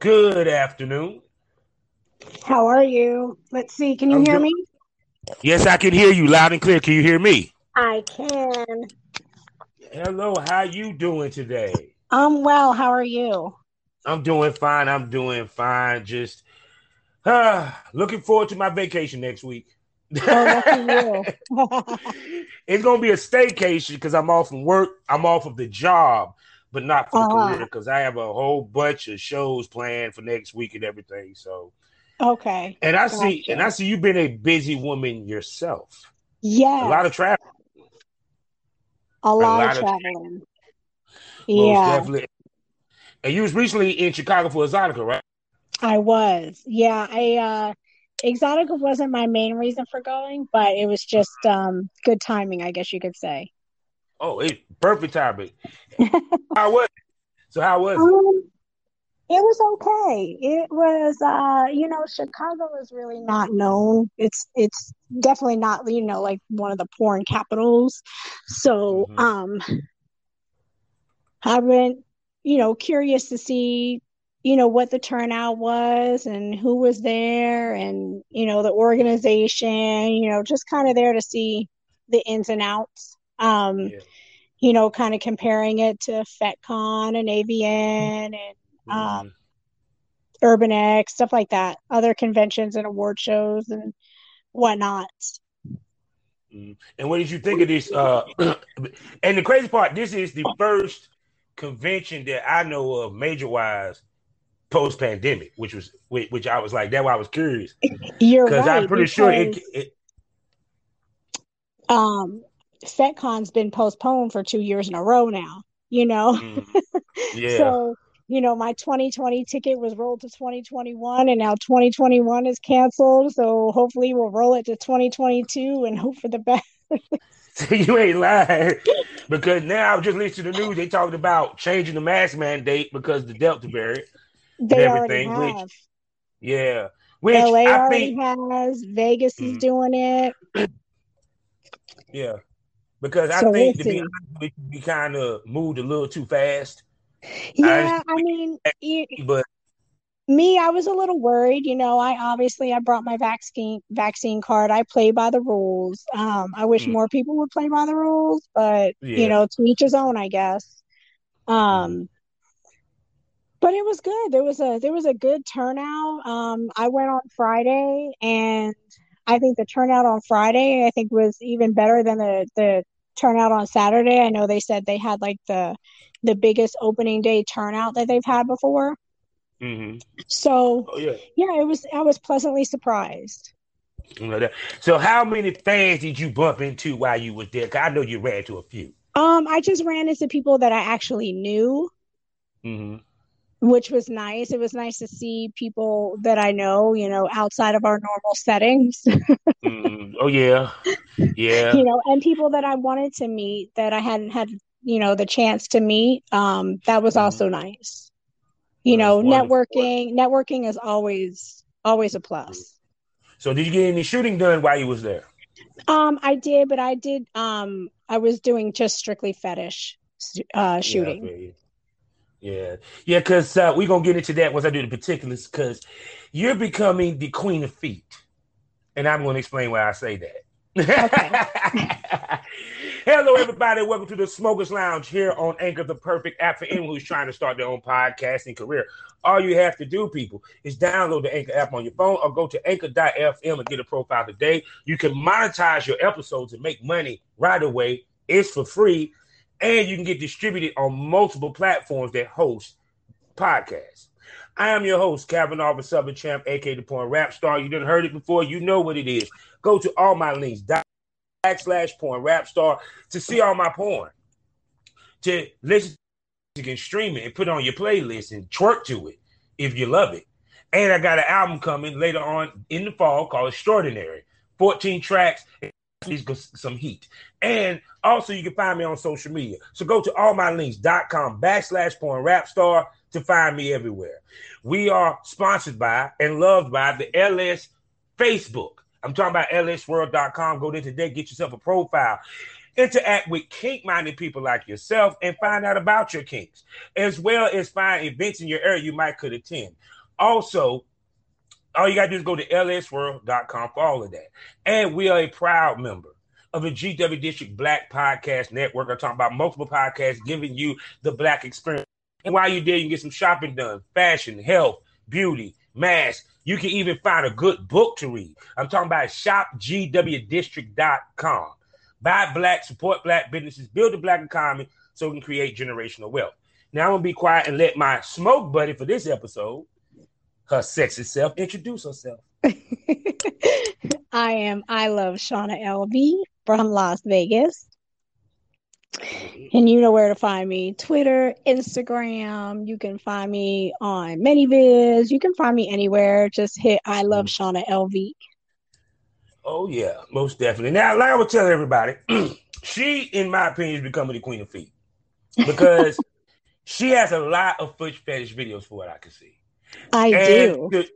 Good afternoon. How are you? Let's see. Can you I'm hear good. me? Yes, I can hear you loud and clear. Can you hear me? I can. Hello, how you doing today? I'm well. How are you? I'm doing fine. I'm doing fine. Just uh, looking forward to my vacation next week. Oh, it's gonna be a staycation because I'm off from work. I'm off of the job, but not for the Uh-huh. career because I have a whole bunch of shows planned for next week and everything. So, okay. and I see, and I see you've been a busy woman yourself. Yeah, A lot of travel. a lot, lot of traveling. Yeah, definitely. And you was recently in Chicago for Exotica, right? I was. Yeah, I uh Exotica wasn't my main reason for going, but it was just um good timing, I guess you could say. Oh, it's perfect topic. how was it? So how was it? Um, it was okay. It was uh, you know, Chicago is really not known. It's it's definitely not, you know, like one of the porn capitals. So, Mhm. um I went, you know, curious to see, you know, what the turnout was and who was there and, you know, the organization, you know, just kind of there to see the ins and outs. Um, Yeah. you know, kind of comparing it to FetCon and AVN and uh, Mhm. Urban X, stuff like that, other conventions and award shows and whatnot. Mhm. And what did you think of this? Uh, and the crazy part, this is the first convention that I know of, major wise, post pandemic, which was which, I was like, that's why I was curious You're because I'm right, pretty sure it, it. um, FetCon's been postponed for two years in a row now, you know? Mhm. Yeah. So, you know, my 2020 ticket was rolled to 2021 and now 2021 is canceled. So hopefully we'll roll it to 2022 and hope for the best. you ain't lying because now I just listened to the news. They talking about changing the mask mandate because the Delta variant. They already everything, which- have. Yeah, which LA I already think. has. Vegas is Mhm. doing it. Yeah, because I So think we'll to be honest, we, we kind of moved a little too fast. Yeah, I mean, you, But me, I was a little worried. You know, I obviously I brought my vaccine vaccine card. I play by the rules. Um, I wish Mm. more people would play by the rules, but Yeah. you know, to each his own, I guess. Um, but it was good. There was a there was a good turnout. Um, I went on Friday, and I think the turnout on Friday, I think, was even better than the the turnout on Saturday. I know they said they had like the the biggest opening day turnout that they've had before. hmm So oh yeah, yeah, it was. I was pleasantly surprised. you know that. So how many fans did you bump into while you was there? I know you ran to a few. Um, I just ran into people that I actually knew, hmm which was nice. It was nice to see people that I know, you know, outside of our normal settings, hmm Oh yeah, yeah. you know, and people that I wanted to meet that I hadn't had, you know, the chance to meet. Um, that was also nice. You Well, know, networking, networking is always always a plus. So did you get any shooting done while you was there? Um, I did, but I did. Um, I was doing just strictly fetish uh, shooting. Yeah, I feel you. Yeah, yeah. Because uh, we're gonna get into that once I do the particulars. Because you're becoming the queen of feet, and I'm going to explain why I say that. Hello, everybody. Welcome to the Smokers Lounge here on Anchor, the perfect app for anyone who's trying to start their own podcasting career. All you have to do, people, is download the Anchor app on your phone or go to anchor.fm and get a profile today. You can monetize your episodes and make money right away. It's for free, and you can get distributed on multiple platforms that host podcasts. I am your host, Calvin Arvin Southern Champ, aka the Porn Rap Star. You didn't heard it before, you know what it is. Go to all my links, backslash porn rap star, to see all my porn. To listen you can stream it and put it on your playlist and twerk to it if you love it. And I got an album coming later on in the fall called Extraordinary. 14 tracks, He's some heat. And also you can find me on social media. So go to allmylinks.com backslash porn rap star to find me everywhere. We are sponsored by and loved by the LS Facebook. I'm talking about lsworld.com. Go there today, get yourself a profile. interact with kink minded people like yourself, and find out about your kinks, as well as find events in your area you might could attend. Also, all you got to do is go to lsworld.com for all of that. And we are a proud member of the GW District Black Podcast Network. I'm talking about multiple podcasts giving you the black experience. And while you're there, you can get some shopping done, fashion, health, beauty, mass. You can even find a good book to read. I'm talking about shopgwdistrict.com. Buy black, support black businesses, build the black economy so we can create generational wealth. Now I'm gonna be quiet and let my smoke buddy for this episode, her sexy self, introduce herself. I am I love Shauna LV from Las Vegas. And you know where to find me Twitter, Instagram. You can find me on ManyVids. You can find me anywhere. Just hit I love mm. Shauna LV. Oh yeah, most definitely. Now, like I was telling everybody, she, in my opinion, is becoming the queen of feet because she has a lot of foot fetish videos, for what I can see. I and do. To,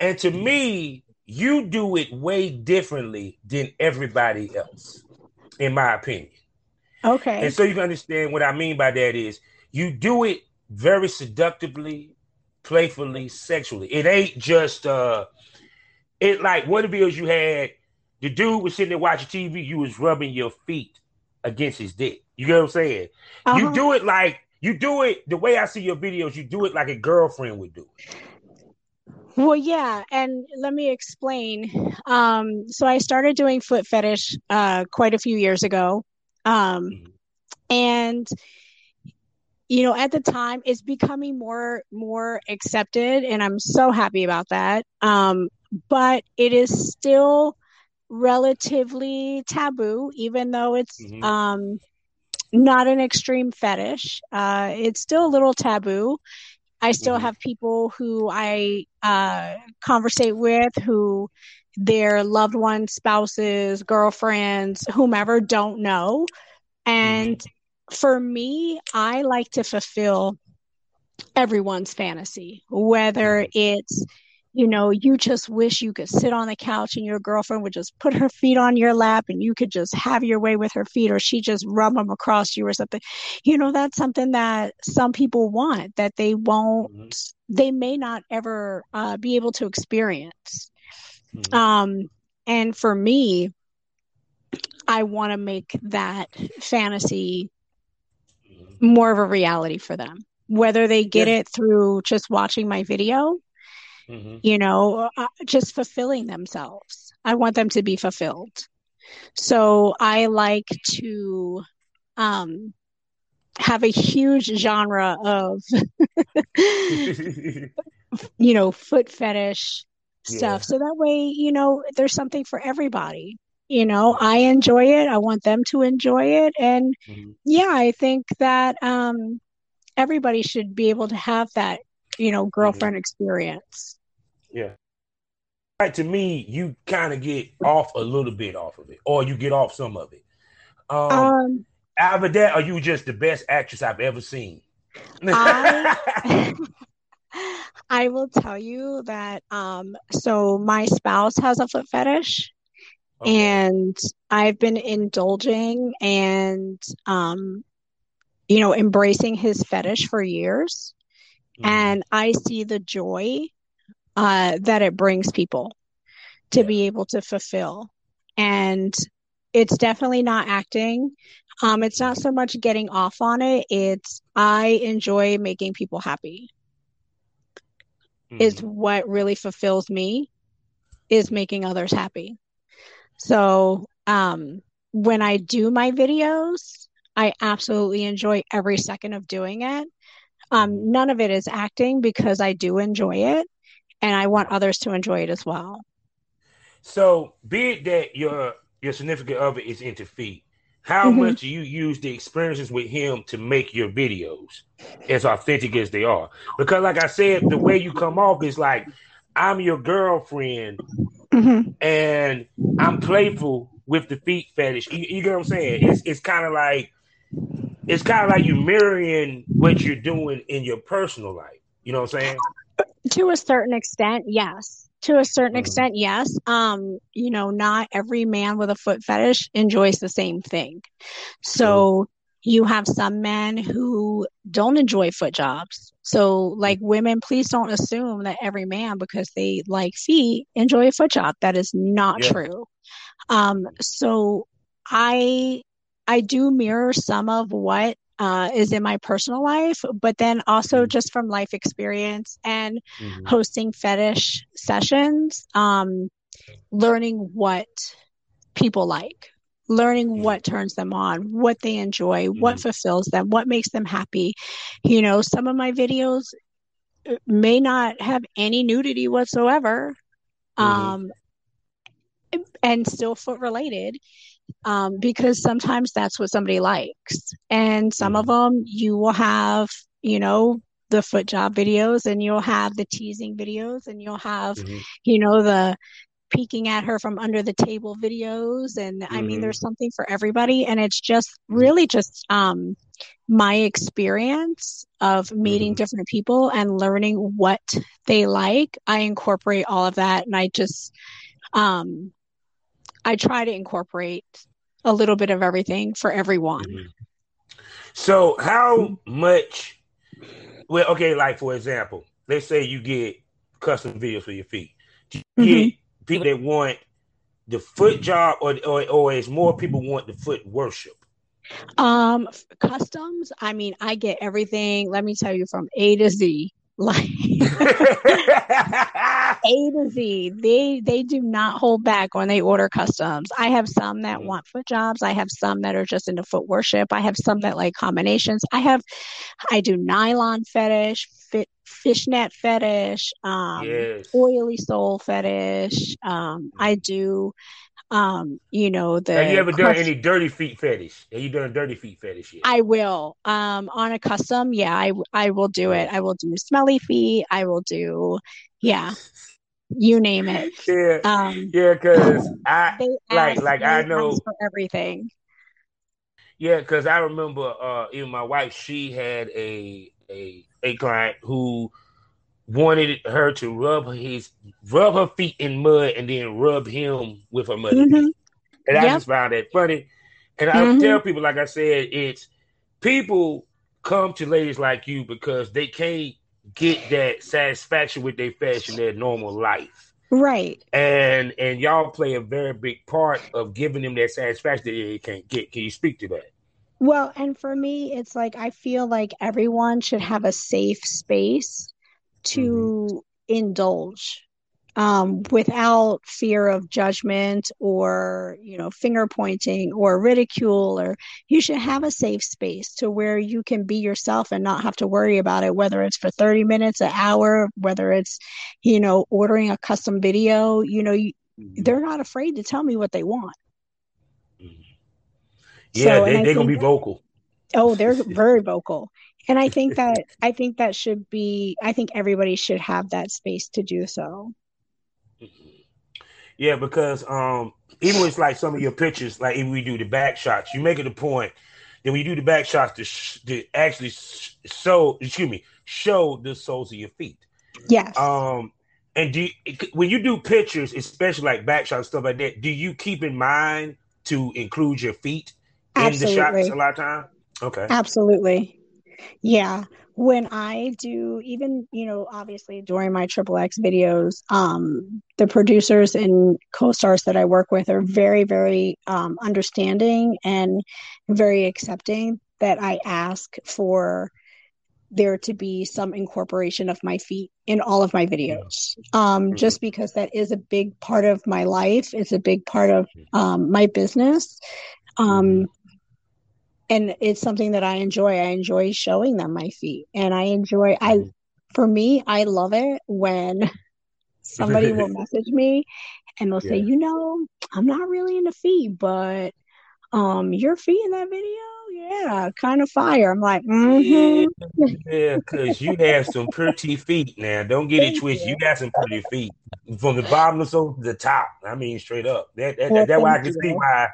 and to me, you do it way differently than everybody else, in my opinion. Okay. And so you can understand what I mean by that is you do it very seductively, playfully, sexually. It ain't just uh it like one of the videos you had, the dude was sitting there watching TV, you was rubbing your feet against his dick. You get what I'm saying? Uh-huh. You do it like you do it the way I see your videos, you do it like a girlfriend would do it. Well, yeah, and let me explain. Um, so I started doing foot fetish uh, quite a few years ago, um, Mhm. and you know, at the time, it's becoming more more accepted, and I'm so happy about that. Um, but it is still relatively taboo, even though it's Mhm. um, not an extreme fetish. Uh, it's still a little taboo. I still Mhm. have people who I uh, conversate with who their loved ones, spouses, girlfriends, whomever don't know. And for me, I like to fulfill everyone's fantasy, whether it's you know, you just wish you could sit on the couch and your girlfriend would just put her feet on your lap and you could just have your way with her feet, or she just rub them across you or something. You know, that's something that some people want that they won't, Mhm. they may not ever uh, be able to experience. Mhm. Um, and for me, I want to make that fantasy Mhm. more of a reality for them, whether they get Yeah. it through just watching my video Mhm. you know, uh, just fulfilling themselves. I want them to be fulfilled. So I like to um, have a huge genre of, you know, foot fetish stuff. Yeah. So that way, you know, there's something for everybody. You know, I enjoy it. I want them to enjoy it. And Mhm. yeah, I think that um, everybody should be able to have that, you know, girlfriend experience. Yeah. Right, to me, you kind of get off a little bit off of it, or you get off some of it. Um, Um, either that, or you just the best actress I've ever seen. I I will tell you that um so my spouse has a foot fetish Okay. and I've been indulging and um you know embracing his fetish for years Mhm. and I see the joy uh that it brings people to Yeah. be able to fulfill and it's definitely not acting um it's not so much getting off on it it's I enjoy making people happy is Mhm. what really fulfills me is making others happy. So, um, when I do my videos, I absolutely enjoy every second of doing it. Um, none of it is acting because I do enjoy it and I want others to enjoy it as well. So, be it that your your significant other is into feet, how Mhm. much do you use the experiences with him to make your videos as authentic as they are? Because, like I said, the way you come off is like I'm your girlfriend Mhm. and I'm playful with the feet fetish. You, you get what I'm saying? It's it's kind of like it's kind of like you mirroring what you're doing in your personal life. You know what I'm saying? To a certain extent, yes. to a certain mm-hmm. extent, yes. Um, you know, not every man with a foot fetish enjoys the same thing. So mm-hmm. you have some men who don't enjoy foot jobs. So, like women, please don't assume that every man, because they like feet, enjoy a foot job. That is not yeah. true. Um, so I I do mirror some of what uh, is in my personal life, but then also mm-hmm. just from life experience and mm-hmm. hosting fetish sessions, um, learning what people like, learning mm-hmm. what turns them on, what they enjoy, what mm-hmm. fulfills them, what makes them happy. You know, some of my videos uh, may not have any nudity whatsoever. Mm-hmm. Um, and still foot related um, because sometimes that's what somebody likes. And some of mm-hmm. them you will have, you know, the foot job videos and you'll have the teasing videos and you'll have, mm-hmm. you know, the peeking at her from under the table videos. And mm-hmm. I mean, there's mm-hmm. something for everybody. And it's just mm-hmm. really just, um, my experience of meeting mm-hmm. different people and learning what they like. I incorporate all of that and I just, um, I try to incorporate a little bit of everything for everyone. Mm-hmm. So, how much? Well, okay, like for example, let's say you get custom videos for your feet. Do you mm-hmm. get people that want the foot job, or, or or as more people want the foot worship? Um, customs. I mean, I get everything. Let me tell you, from A to Z. Like A to Z. They they do not hold back when they order customs. I have some that mm. want foot jobs. I have some that are just into foot worship. I have some that like combinations. I have I do nylon fetish, fit fishnet fetish, um, yes. oily sole fetish. Um, I do um, you know, the Have you ever done any dirty feet fetish? Have you done dirty feet fetish yet? I will. Um, on a custom, yeah, I I will do it. I will do smelly feet. I will do, yeah, you name it. Yeah, um, yeah, because I like like I know everything. Yeah, because I remember uh, even my wife, she had a a a client who wanted her to rub his rub her feet in mud and then rub him with her mud. Mm-hmm. And I yep. just found that funny. And mm-hmm. I tell people, like I said, it's people come to ladies like you because they can't get that satisfaction with their fashion, their normal life. Right. And and y'all play a very big part of giving them that satisfaction that they can't get. Can you speak to that? Well, and for me, it's like I feel like everyone should have a safe space to mm-hmm. indulge um, without fear of judgment or you know finger pointing or ridicule or you should have a safe space to where you can be yourself and not have to worry about it whether it's for 30 minutes an hour whether it's you know ordering a custom video. You know you, mm-hmm. they're not afraid to tell me what they want. Mm-hmm. yeah so, they, they're gonna be vocal. Oh they're very vocal. And i think that i think that should be i think everybody should have that space to do so yeah because um even with like some of your pictures like if we do the back shots you make it a point that when you do the back shots to, sh- to actually show excuse me show the soles of your feet yes um and do you, when you do pictures especially like back shots stuff like that do you keep in mind to include your feet Absolutely. in the shots a lot of time okay Absolutely. Yeah. When I do, even, you know, obviously during my Triple X videos, um, the producers and co stars that I work with are very, very um, understanding and very accepting that I ask for there to be some incorporation of my feet in all of my videos um, mm-hmm. just because that is a big part of my life it's a big part of mm-hmm. um, my business um, mm-hmm and it's something that I enjoy. I enjoy showing them my feet, and I enjoy. I mm-hmm. for me, I love it when somebody will message me and they'll yeah. say, you know, I'm not really into feet, but um, your feet in that video, yeah, kind of fire. I'm like, mm-hmm. yeah, because you have some pretty feet now. Don't get it twisted. You got some pretty feet from the bottom of the to the top. I mean, straight up. That, that, well, that that's why I can you. see why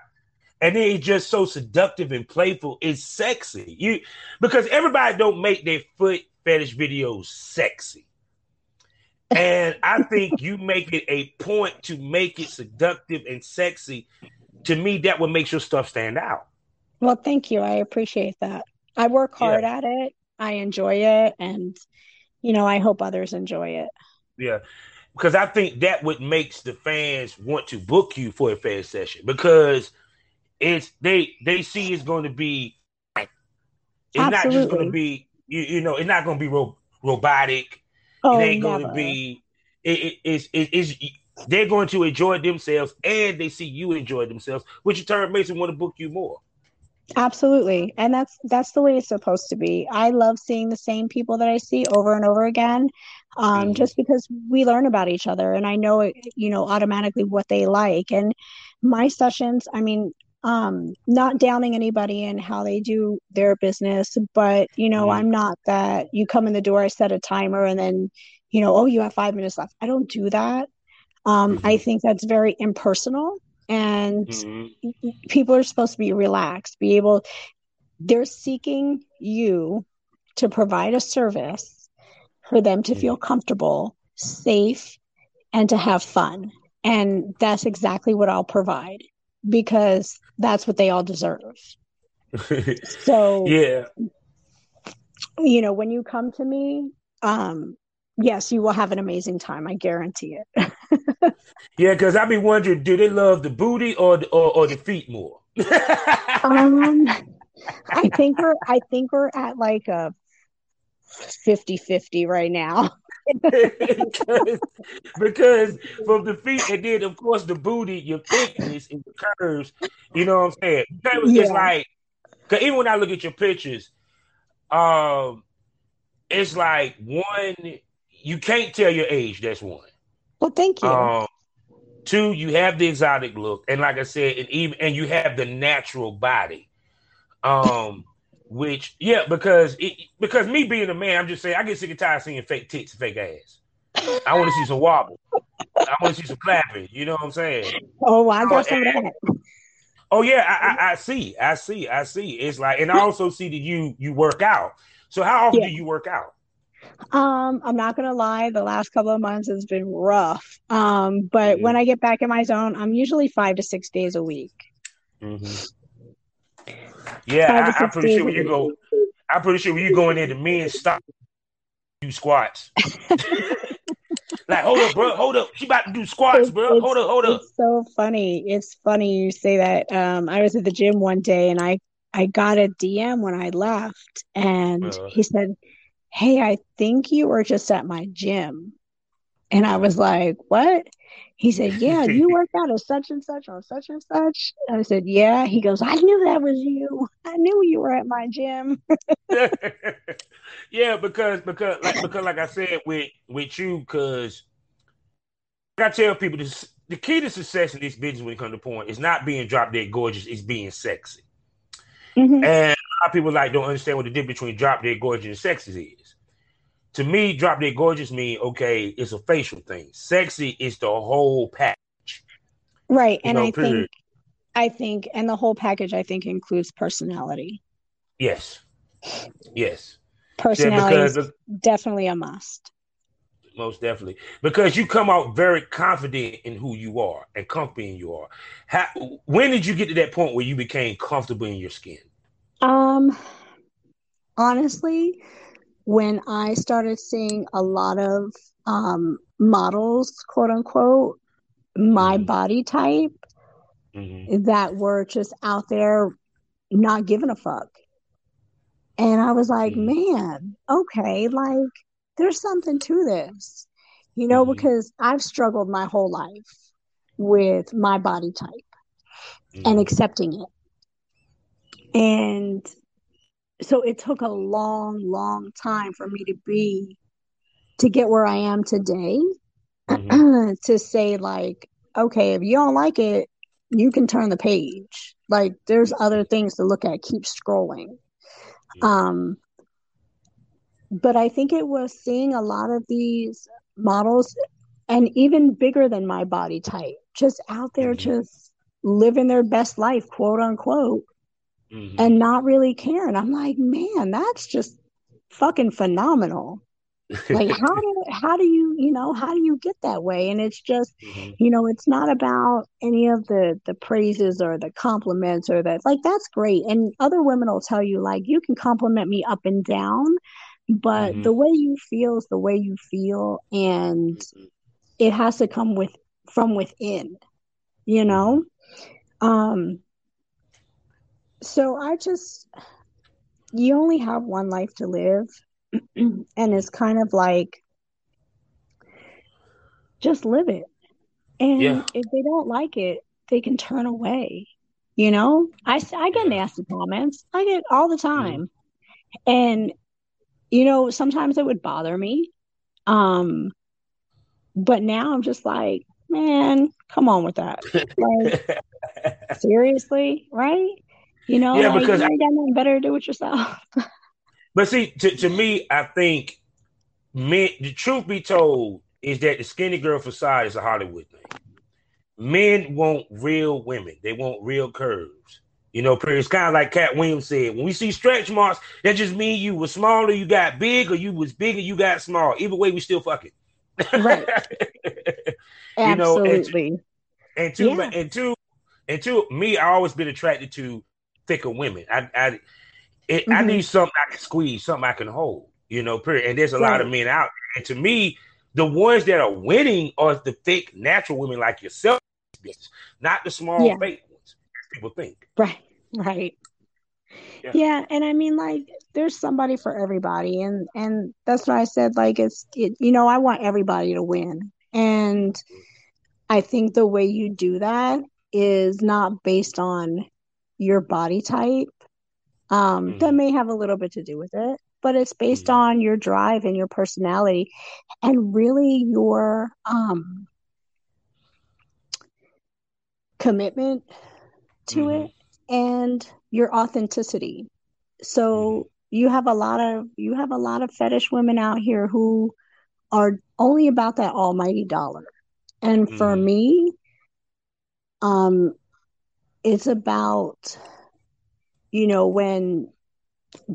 and then it's just so seductive and playful. It's sexy. You because everybody don't make their foot fetish videos sexy. and I think you make it a point to make it seductive and sexy. To me, that what makes your stuff stand out. Well, thank you. I appreciate that. I work hard yeah. at it. I enjoy it, and you know, I hope others enjoy it. Yeah, because I think that what makes the fans want to book you for a fan session because it's they they see it's going to be it's Absolutely. not just going to be you, you know it's not going to be ro- robotic. Oh, it ain't going to be it, it, it's it, it's they're going to enjoy themselves and they see you enjoy themselves, which in turn makes them want to book you more. Absolutely. And that's that's the way it's supposed to be. I love seeing the same people that I see over and over again. Um, mm-hmm. just because we learn about each other and I know it, you know, automatically what they like. And my sessions, I mean, um, not downing anybody and how they do their business, but you know, mm-hmm. I'm not that you come in the door, I set a timer and then, you know, oh, you have five minutes left. I don't do that. Um, mm-hmm. I think that's very impersonal and mm-hmm. people are supposed to be relaxed be able they're seeking you to provide a service for them to feel comfortable safe and to have fun and that's exactly what i'll provide because that's what they all deserve so yeah you know when you come to me um yes, you will have an amazing time. I guarantee it. yeah, because I be wondering, do they love the booty or the, or, or the feet more? um, I think we're I think we're at like a 50-50 right now. Because, because from the feet and then of course the booty, your thickness and the curves, you know what I'm saying? Yeah. It's like cause even when I look at your pictures, um, it's like one you can't tell your age. That's one. Well, thank you. Um, two, you have the exotic look, and like I said, and even and you have the natural body. Um, which yeah, because it, because me being a man, I'm just saying I get sick and tired of seeing fake tits and fake ass. I want to see some wobble. I want to see some clapping. You know what I'm saying? Oh, I got some of that. Oh yeah, I, I, I, see, I see, I see. It's like, and I also see that you you work out. So how often yeah. do you work out? Um, I'm not gonna lie, the last couple of months has been rough. Um, but mm-hmm. when I get back in my zone, I'm usually five to six days a week. Mm-hmm. Yeah, I, am pretty sure when you go, I'm pretty sure when you go in there, the men stop do squats. like, hold up, bro, hold up. She about to do squats, bro. Hold up, hold up. It's so funny. It's funny you say that. Um, I was at the gym one day and I I got a DM when I left, and uh, he said hey, I think you were just at my gym. And I was like, what? He said, yeah, you worked out at such and such on such and such. I said, yeah. He goes, I knew that was you. I knew you were at my gym. yeah, because because like because like I said with with you, because I tell people this the key to success in this business when it comes to porn is not being drop dead gorgeous, it's being sexy. Mm-hmm. And a lot of people like don't understand what the difference between drop dead gorgeous and sexy is to me, drop dead gorgeous mean okay, it's a facial thing. Sexy is the whole package. Right. You and know, I period. think I think and the whole package I think includes personality. Yes. Yes. Personality yeah, is definitely a must. Most definitely. Because you come out very confident in who you are and comfortable in you are. How, when did you get to that point where you became comfortable in your skin? Um honestly, when I started seeing a lot of um, models, quote unquote, my mm-hmm. body type mm-hmm. that were just out there not giving a fuck. And I was like, mm-hmm. man, okay, like there's something to this, you know, mm-hmm. because I've struggled my whole life with my body type and mm-hmm. accepting it. And so it took a long, long time for me to be to get where I am today. Mm-hmm. to say like, okay, if you don't like it, you can turn the page. Like there's other things to look at. Keep scrolling. Um, but I think it was seeing a lot of these models, and even bigger than my body type, just out there, mm-hmm. just living their best life, quote unquote mm-hmm. and not really caring. I'm like, man, that's just fucking phenomenal. like how do how do you you know how do you get that way and it's just mm-hmm. you know it's not about any of the the praises or the compliments or that like that's great and other women will tell you like you can compliment me up and down but mm-hmm. the way you feel is the way you feel and mm-hmm. it has to come with from within you know mm-hmm. um so i just you only have one life to live and it's kind of like just live it. And yeah. if they don't like it they can turn away you know? I i get nasty comments. I get all the time. Mm-hmm. and you know sometimes it would bother me. Um but now i'm just like man come on with that. Like seriously right you know yeah like, because you got nothing better to do with yourself But see, to, to me, I think men, the truth be told is that the skinny girl facade is a Hollywood thing. Men want real women. They want real curves. You know, it's kind of like Katt Williams said. When we see stretch marks, that just mean you were smaller, you got big, or you was bigger, you got small. Either way, we still fucking. Right. you know, Absolutely. And two, and two, yeah. and two, and two, me, I always been attracted to thicker women. I, I it, mm-hmm. I need something I can squeeze, something I can hold. You know, period. And there's a right. lot of men out. And to me, the ones that are winning are the thick, natural women like yourself, not the small yeah. fake ones. People think. Right. Right. Yeah. yeah. and I mean, like, there's somebody for everybody, and and that's why I said, like, it's it, you know, I want everybody to win, and I think the way you do that is not based on your body type um, mm-hmm. that may have a little bit to do with it, but it's based mm-hmm. on your drive and your personality and really your um, commitment to mm-hmm. it and your authenticity. So mm-hmm. you have a lot of you have a lot of fetish women out here who are only about that almighty dollar. And for mm-hmm. me, um, it's about you know, when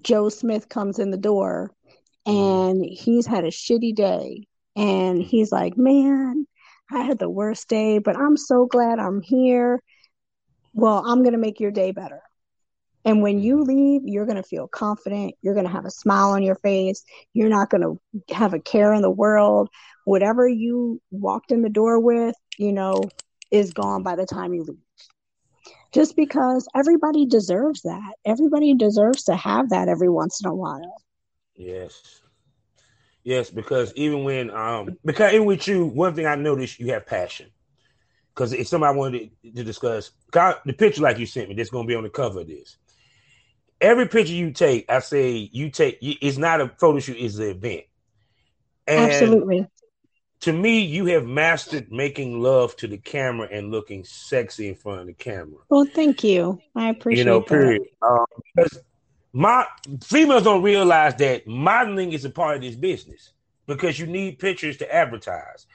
Joe Smith comes in the door mm-hmm. and he's had a shitty day and he's like, man, I had the worst day, but I'm so glad I'm here. Well, I'm going to make your day better. And when you mm-hmm. leave, you're going to feel confident. You're going to have a smile on your face. You're not going to have a care in the world. Whatever you walked in the door with, you know, is gone by the time you leave just because everybody deserves that. Everybody deserves to have that every once in a while. Yes. Yes, because even when um because even with you, one thing I noticed you have passion. Because it's something I wanted to, to discuss. The picture like you sent me, that's gonna be on the cover of this. Every picture you take, I say you take. It's not a photo shoot; it's an event. And Absolutely to me, you have mastered making love to the camera and looking sexy in front of the camera. Well, thank you. I appreciate. You know, period. Um, because my females don't realize that modeling is a part of this business because you need pictures to advertise.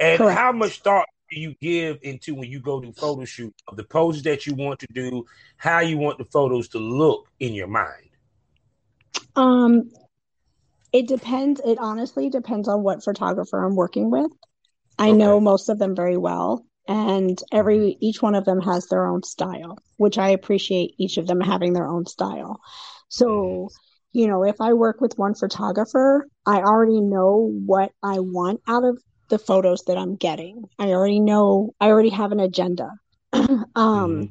And Correct. how much thought do you give into when you go to photo shoot of the poses that you want to do, how you want the photos to look in your mind? Um, it depends. It honestly depends on what photographer I'm working with. I okay. know most of them very well, and every each one of them has their own style, which I appreciate each of them having their own style. So, you know, if I work with one photographer, I already know what I want out of the photos that I'm getting. I already know, I already have an agenda. um, mm-hmm.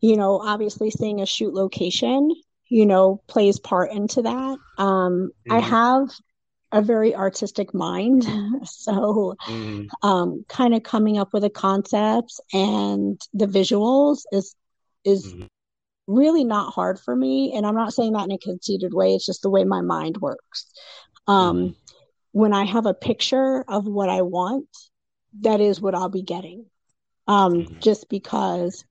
you know, obviously seeing a shoot location you know, plays part into that. Um, mm-hmm. I have a very artistic mind, so mm-hmm. um, kind of coming up with the concepts and the visuals is is mm-hmm. really not hard for me. And I'm not saying that in a conceited way; it's just the way my mind works. Um, mm-hmm. when I have a picture of what I want, that is what I'll be getting. Um, mm-hmm. just because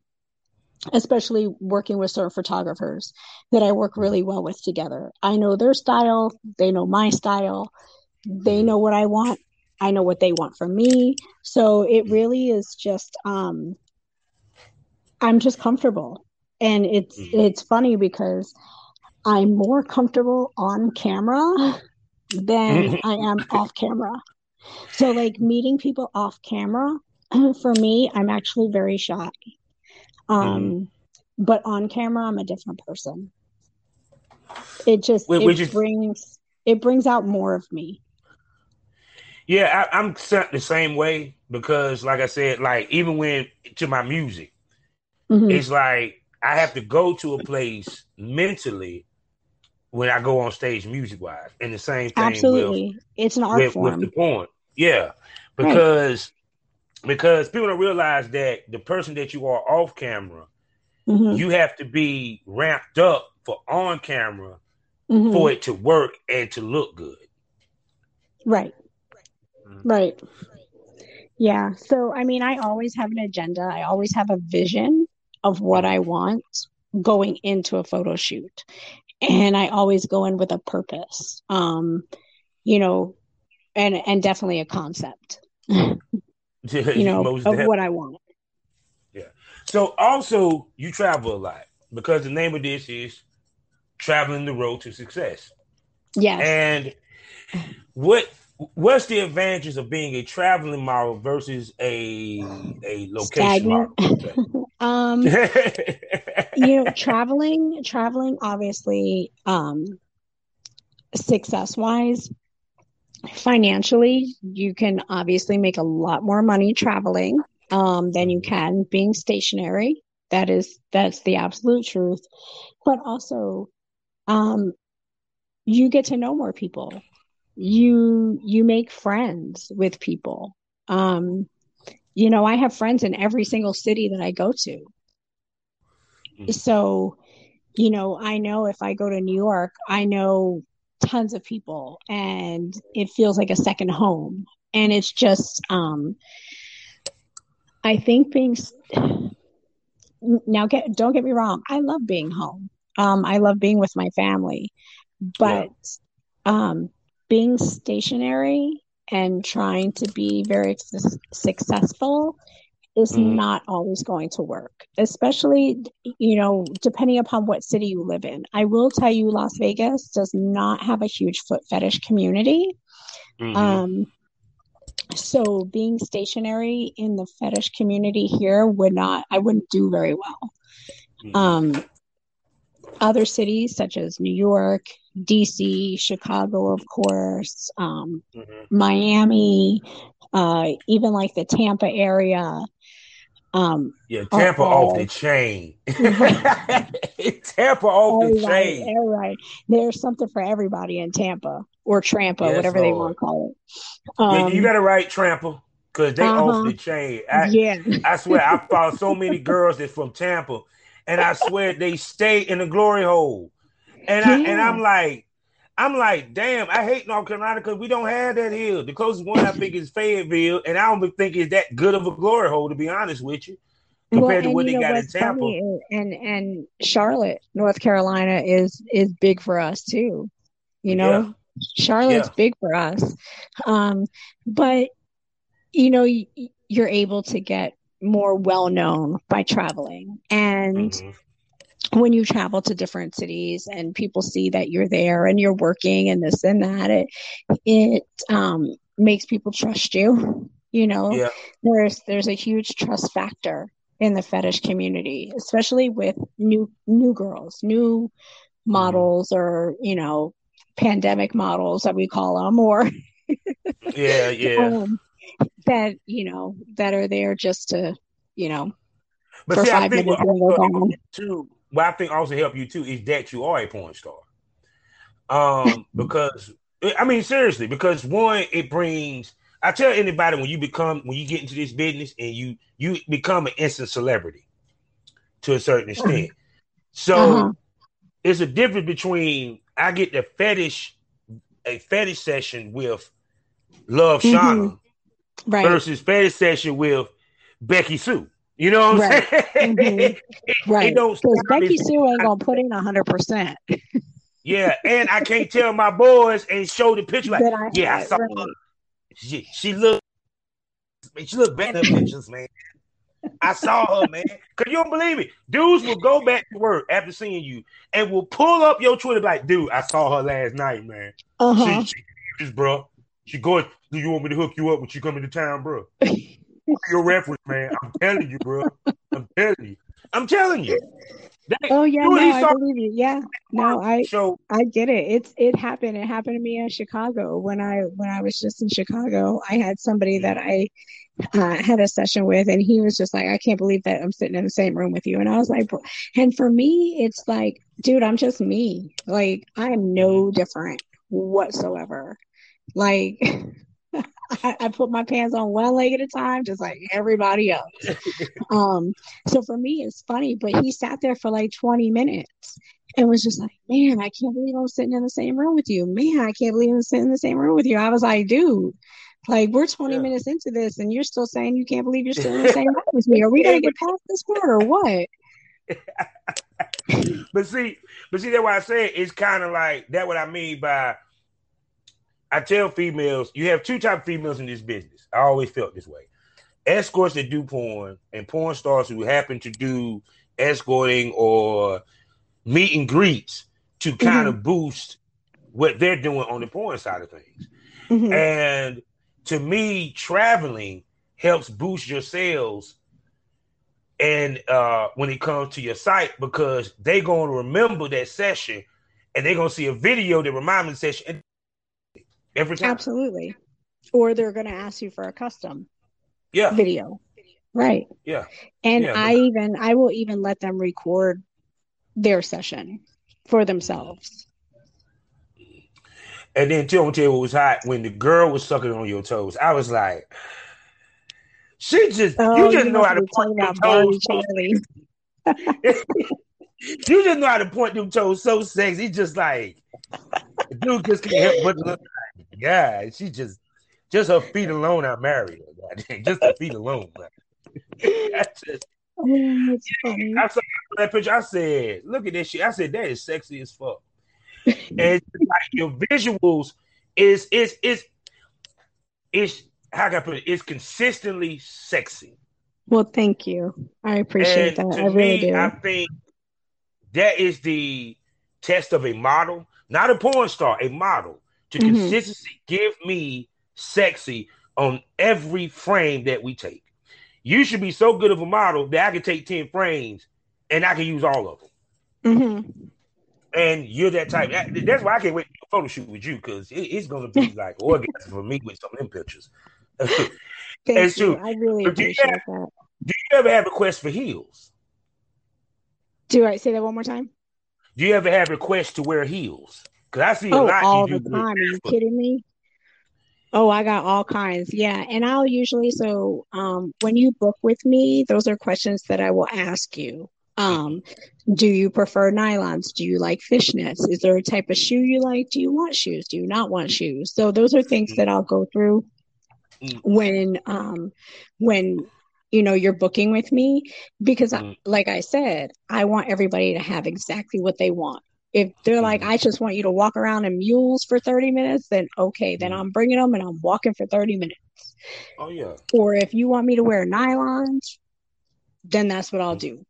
especially working with certain photographers that I work really well with together. I know their style, they know my style, they know what I want, I know what they want from me. So it really is just um I'm just comfortable. And it's mm-hmm. it's funny because I'm more comfortable on camera than I am off camera. So, like meeting people off camera, for me, I'm actually very shy. Um, mm. but on camera, I'm a different person. It just Wait, it brings it brings out more of me. Yeah, I, I'm the same way because, like I said, like even when to my music, mm-hmm. it's like I have to go to a place mentally when I go on stage music wise. And the same thing Absolutely. With, it's an art with, form. With the point. Yeah. Because. Because people don't realize that the person that you are off camera, mm-hmm. you have to be ramped up for on camera mm-hmm. for it to work and to look good. Right. Mm-hmm. Right. Yeah. So I mean I always have an agenda. I always have a vision of what I want going into a photo shoot and I always go in with a purpose. Um, you know, and and definitely a concept. you know, of what I want. Yeah. So also you travel a lot because the name of this is traveling the road to success. Yes. And what what's the advantages of being a traveling model versus a a location Stagnant. model? um you know, traveling, traveling, obviously, um, success wise, financially, you can obviously make a lot more money traveling um, than you can being stationary. That is, that's the absolute truth. But also, um, you get to know more people. You you make friends with people. Um, you know, I have friends in every single city that I go to. Mm-hmm. So, you know, I know if I go to New York, I know tons of people and it feels like a second home. And it's just, um, I think being, now get, don't get me wrong. I love being home. Um, I love being with my family, but, yeah. um, being stationary and trying to be very su- successful is mm. not always going to work, especially, you know, depending upon what city you live in. I will tell you, Las Vegas does not have a huge foot fetish community. Mm-hmm. Um, so being stationary in the fetish community here would not, I wouldn't do very well. Mm-hmm. Um, other cities such as New York, DC, Chicago, of course, um, mm-hmm. Miami, uh, even like the Tampa area, um, yeah, Tampa off the chain. Tampa off the right, chain. All right. There's something for everybody in Tampa or Trampa, yes, whatever Lord. they want to call it. Um, yeah, you got to write Trampa because they uh-huh. off the chain. I, yeah. I swear, I found so many girls that's from Tampa, and I swear they stay in the glory hole. And yeah. I and I'm like, I'm like, damn, I hate North Carolina because we don't have that here. The closest one I think is Fayetteville, and I don't think it's that good of a glory hole, to be honest with you, compared well, to what they got in Tampa. And and Charlotte, North Carolina is is big for us too. You know, yeah. Charlotte's yeah. big for us. Um, but you know, you're able to get more well known by traveling and mm-hmm when you travel to different cities and people see that you're there and you're working and this and that, it it um, makes people trust you. You know, yeah. there's there's a huge trust factor in the fetish community, especially with new new girls, new mm-hmm. models, or you know, pandemic models that we call them, or yeah, yeah, um, that you know that are there just to you know but for see, five minutes too what I think also help you too is that you are a porn star. Um, because I mean seriously, because one, it brings. I tell anybody when you become when you get into this business and you you become an instant celebrity to a certain extent. So uh-huh. it's a difference between I get the fetish a fetish session with Love mm-hmm. Right. versus fetish session with Becky Sue. You know what I'm right. saying? Mm-hmm. right. Because Becky Sue ain't gonna put in hundred percent. yeah, and I can't tell my boys and show the picture like, I yeah, I saw right. her. She, she looked, she looked better pictures, man. I saw her, man. Cause you don't believe it. Dudes will go back to work after seeing you and will pull up your Twitter like, dude, I saw her last night, man. Uh-huh. She, she, reference, bro. She going, do you want me to hook you up when she come into town, bro? Your reference, man. I'm telling you, bro. I'm telling you. I'm telling you. That, oh yeah, no, I believe you. Yeah, no, I so I get it. It's it happened. It happened to me in Chicago when I when I was just in Chicago. I had somebody that I uh, had a session with, and he was just like, "I can't believe that I'm sitting in the same room with you." And I was like, and for me, it's like, dude, I'm just me. Like I am no different whatsoever. Like I, I, put my pants on one leg at a time, just like everybody else. um, so for me, it's funny, but he sat there for like 20 minutes and was just like, man, I can't believe I'm sitting in the same room with you. Man, I can't believe I'm sitting in the same room with you. I was like, dude, like we're 20 yeah. minutes into this and you're still saying you can't believe you're still in the same room with me. Are we gonna get past this part or what? but see, but see, that's why I say it's kind of like that. What I mean by I tell females, you have two type of females in this business. I always felt this way. Escorts that do porn and porn stars who happen to do escorting or meet and greets to kind mm-hmm. of boost what they're doing on the porn side of things. Mm-hmm. And to me, traveling helps boost your sales and uh, when it comes to your site because they're going to remember that session and they're going to see a video that reminds them of the session and every time. Absolutely. Or they're going to ask you for a custom yeah. video. Right. Yeah. And yeah, I even I will even let them record their session for themselves. And then tell me tell you what was hot when the girl was sucking on your toes. I was like, she just oh, you just you know how to point them toes. you just know how to point them toes so sexy. Just like dude just can't help but look God, she just just her feet alone. I married her. Just her feet alone. just, oh, funny. I saw that picture. I said, "Look at this shit." I said, "That is sexy as fuck." and like your visuals is is is is how can I put it? It's consistently sexy. Well, thank you. I appreciate and that. I really me, do. I think that is the test of a model, not a porn star, a model to mm-hmm. consistently give me sexy on every frame that we take. You should be so good of a model that I can take 10 frames and I can use all of them. Mm-hmm. And you're that type. That's why I can't wait to photo shoot with you because it, it's going to be like orgasm for me with some of them pictures. Thank and you. I really appreciate have, that. Do you ever have requests for heels? Do I say that one more time? Do you ever have requests to wear heels? Because I see a oh, lot all the time. Are you kidding me? Oh, I got all kinds. Yeah. And I'll usually, so um, when you book with me, those are questions that I will ask you. Um, do you prefer nylons? Do you like fishnets? Is there a type of shoe you like? Do you want shoes? Do you not want shoes? So those are things that I'll go through mm. when um, when you know you're booking with me because mm. like I said, I want everybody to have exactly what they want. If they're like, mm-hmm. I just want you to walk around in mules for 30 minutes, then okay, then mm-hmm. I'm bringing them and I'm walking for 30 minutes. Oh, yeah. Or if you want me to wear nylons, then that's what I'll mm-hmm. do.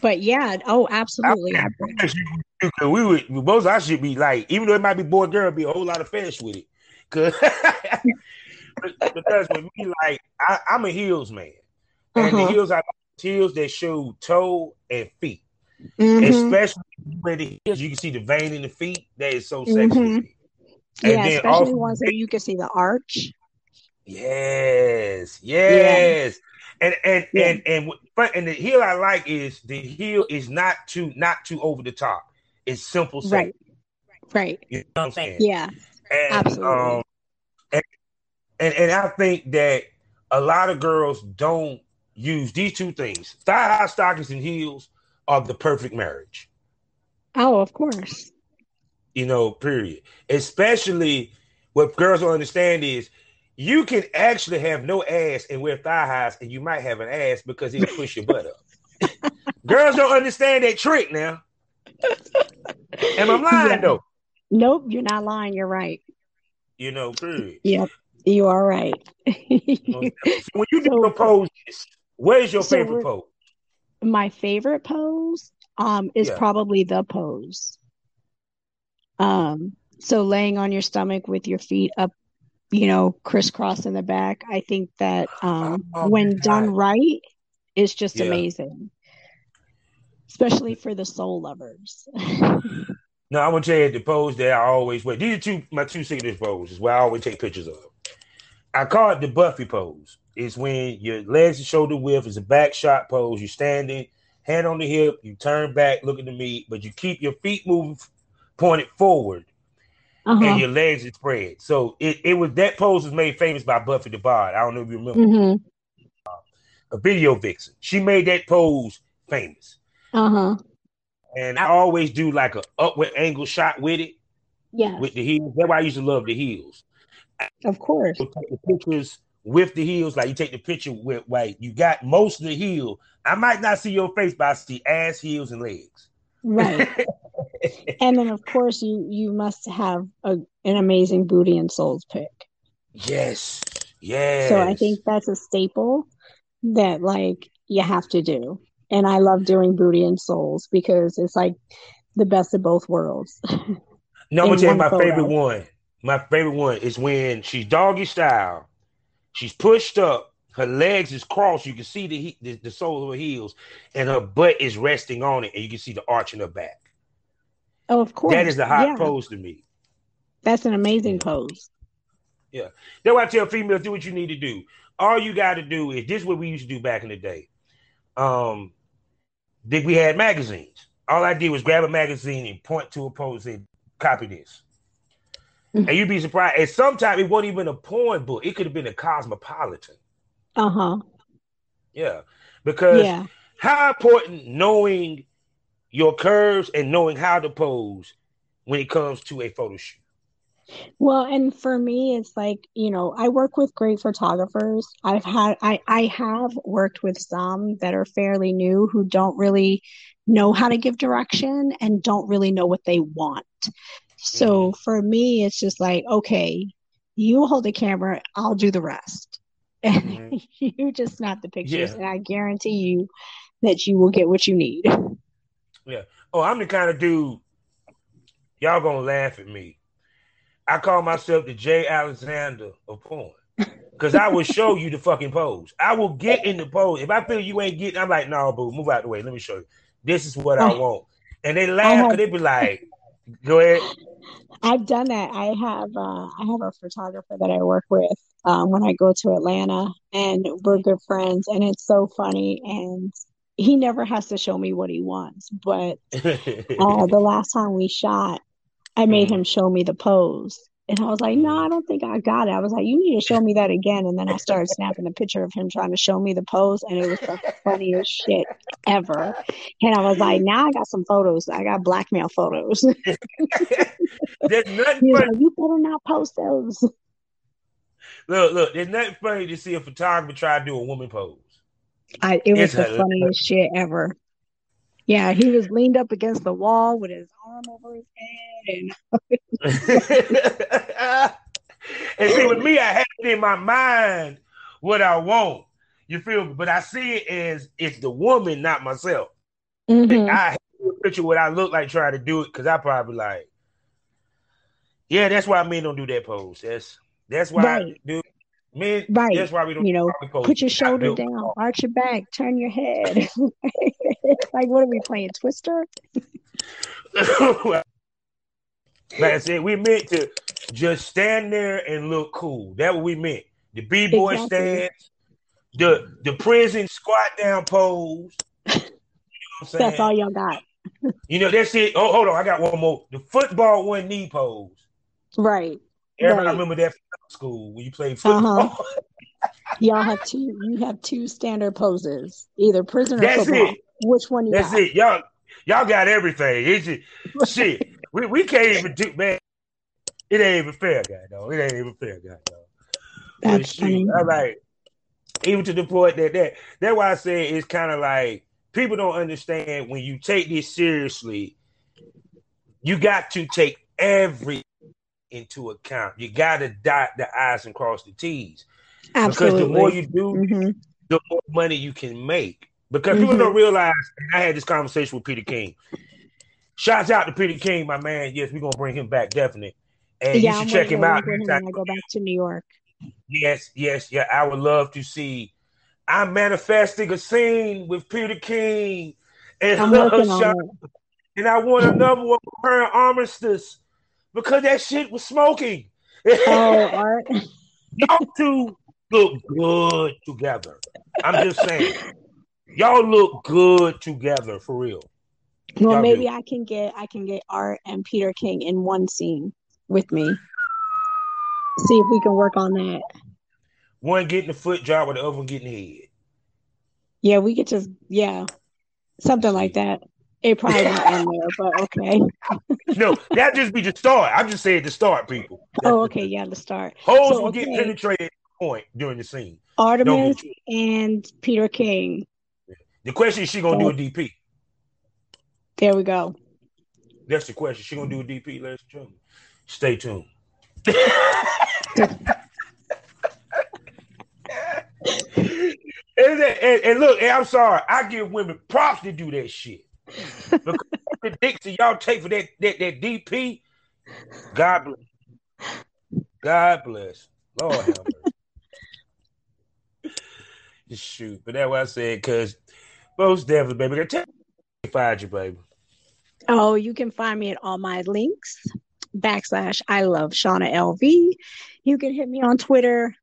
But yeah, oh, absolutely. I, I we would, most I should be like, even though it might be boy girl, be a whole lot of fish with it. Cause because with me, like, I, am a heels man. And uh-huh. the heels I heels that show toe and feet. Mm-hmm. Especially where the heels, you can see the vein in the feet. That is so sexy. Mm-hmm. yeah, especially also, ones that you can see the arch. Yes, yes. Yeah. And and yeah. and and and the heel I like is the heel is not too not too over the top. It's simple, right? Right. You know what I'm saying? Yeah. And, absolutely. Um, and, and and I think that a lot of girls don't use these two things: thigh high stockings and heels of the perfect marriage. Oh, of course. You know, period. Especially what girls don't understand is you can actually have no ass and wear thigh highs, and you might have an ass because it'll push your butt up. girls don't understand that trick now. Am I lying yeah. though? Nope, you're not lying. You're right. You know, period. Yep, you are right. so when you do so, poses, where's your so favorite pose? My favorite pose um is yeah. probably the pose. Um So laying on your stomach with your feet up, you know, crisscross in the back, I think that um, Oh, when God. done right, is just Yeah. amazing. Especially for the soul lovers. No, gonna tell you the pose that I always wear. These are two my two signature poses where I always take pictures of. I call it the Buffy pose. It's when your legs are shoulder width, is a back shot pose. You're standing, hand on the hip, you turn back, look at the meat, but you keep your feet moving pointed forward Uh-huh. and your legs are spread. So it, it was that pose was made famous by Buffy the Body. I don't know if you remember hmm a video vixen. She made that pose famous. Uh-huh. And I always do like a upward angle shot with it, Yeah. with the heels. That's why I used to love the heels. Of course. take the pictures with the heels, like you take the picture with like you got most of the heel. I might not see your face, but I see ass, heels, and legs. Right. and then of course you you must have a, an amazing booty and souls pick. yes, yes. So I think that's a staple that like you have to do. And I love doing booty and souls because it's like the best of both worlds. no, I'm gonna tell you my photo. favorite one. My favorite one is when she's doggy style. She's pushed up. Her legs is crossed. You can see the, he- the the sole of her heels, and her butt is resting on it, and you can see the arch in her back. Oh, of course. That is the hot yeah, pose to me. That's an amazing pose. Yeah. That's why I tell females do what you need to do. All you got to do is this is what we used to do back in the day. Um, did we had magazines? All I did was grab a magazine and point to a pose and copy this. Mhm. And you'd be surprised. And sometimes it wasn't even a porn book. It could have been a cosmopolitan. Uh-huh. Yeah. Because Yeah. how important knowing your curves and knowing how to pose when it comes to a photo shoot. Well, and for me, it's like, you know, I work with great photographers. I've had, I, I have worked with some that are fairly new who don't really know how to give direction and don't really know what they want. So for me, it's just like, okay, you hold the camera, I'll do the rest. And Mhm. you just snap the pictures, Yeah. and I guarantee you that you will get what you need. Yeah. Oh, I'm the kind of dude. Y'all gonna laugh at me. I call myself the Jay Alexander of porn. Cause I will show you the fucking pose. I will get in the pose. If I feel you ain't getting, I'm like, no, boo, move out the way. Let me show you. This is what I want. And they laugh because they be like, go ahead. I've done that. I have uh, I have a photographer that I work with um, when I go to Atlanta, and we're good friends, and it's so funny. And he never has to show me what he wants, but uh, the last time we shot, I made him show me the pose, and I was like, "No, I don't think I got it." I was like, "You need to show me that again." And then I started snapping a picture of him trying to show me the pose, and it was the funniest shit ever. And I was like, "Now I got some photos. I got blackmail photos." There's nothing funny. like, "You better not post those." Look, look, there's nothing funny to see a photographer try to do a woman pose. I it was It's the hilarious. funniest shit ever. Yeah, he was leaned up against the wall with his arm over his head, and and see, with me, I have it in my mind what I want. You feel me? But I see it as it's the woman, not myself. Mhm. I have a picture what I look like trying to do it because I probably like, yeah, that's why men don't do that pose. That's that's why I Right. do men. Right. That's why we don't you know, do our pose. put your shoulder down, arch your back, turn your head. like, what are we playing, Twister? like I said, we meant to just stand there and look cool. That's what we meant. The b boy Exactly. stance, the the prison squat down pose. You know? That's all y'all got, You know that's it. Oh, hold on, I got one more. The football one knee pose. right? Everybody Right. remember that from school when you played football. Uh-huh. Y'all have two. You have two standard poses, either prison or That's football. it. Which one you That's got? it. Y'all y'all got everything. It's just shit. We we can't even do man. It ain't even fair, guy. Though it ain't even fair, guy. Though. That's shit, funny. I like even to the point that that that's why I say it's kind of like people don't understand when you take this seriously. You got to take every into account. You got to dot the i's and cross the t's Absolutely. because the more you do, hmm the more money you can make. Because Mhm. people don't realize, and I had this conversation with Peter King. Shouts out to Peter King, my man. Yes, we're gonna bring him back definitely. And yeah, you I'm should check him out. him when I go back to New York. Yes, yes, yeah. I would love to see. I'm manifesting a scene with Peter King and I'm Sean- and I want another one with her Artemis because that shit was smoking. Oh, Art. Y'all two look good together. I'm just saying. Y'all look good together for real. Well, Y'all maybe do. I can get I can get Art and Peter King in one scene with me. See if we can work on that. One getting the foot job, or the other one getting the head. Yeah, we could just yeah, something like that. It probably end there, but okay. No, that just be the start. I'm just saying the start, people. Oh, okay, yeah, the start. Holes So, will get penetrated point during the scene. Artemis and Peter King. The question is, she gonna do a DP? There we go. That's the question. She gonna do a DP, ladies and gentlemen. Stay tuned. and, and- and look, and I'm sorry, I give women props to do that shit. Because the that y'all take for that, that that DP, God bless. God bless. Lord have mercy. Shoot. But that's what I said, because most definitely, baby. Tell me where to find you, baby. Oh, you can find me at all my links backslash I love Shauna LV. You can hit me on Twitter,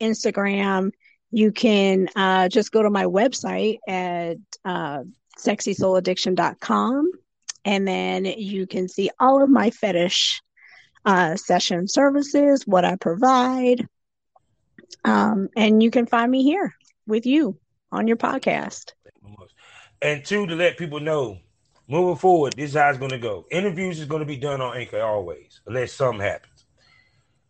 Instagram. You can uh, just go to my website at uh, sexysouladdiction.com and then you can see all of my fetish uh, session services, what I provide. Um, and you can find me here with you on your podcast. And two, to let people know, moving forward, this is how it's going to go. Interviews is going to be done on Anchor always, unless something happens.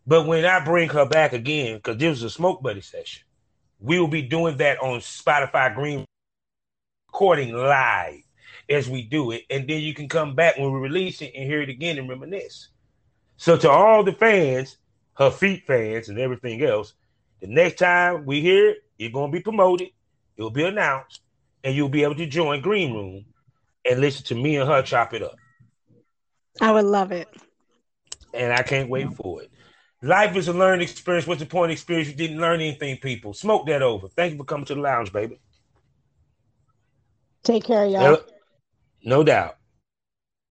But when I bring her back again, because this was a smoke buddy session, we will be doing that on Spotify Green, recording live as we do it, and then you can come back when we release it and hear it again and reminisce. So to all the fans, her feet fans, and everything else, the next time we hear it, it's going to be promoted. It will be announced and you'll be able to join Green Room and listen to me and her chop it up. I would love it. And I can't wait for it. Life is a learning experience. What's the point of experience? You didn't learn anything, people. Smoke that over. Thank you for coming to the lounge, baby. Take care, y'all. No doubt.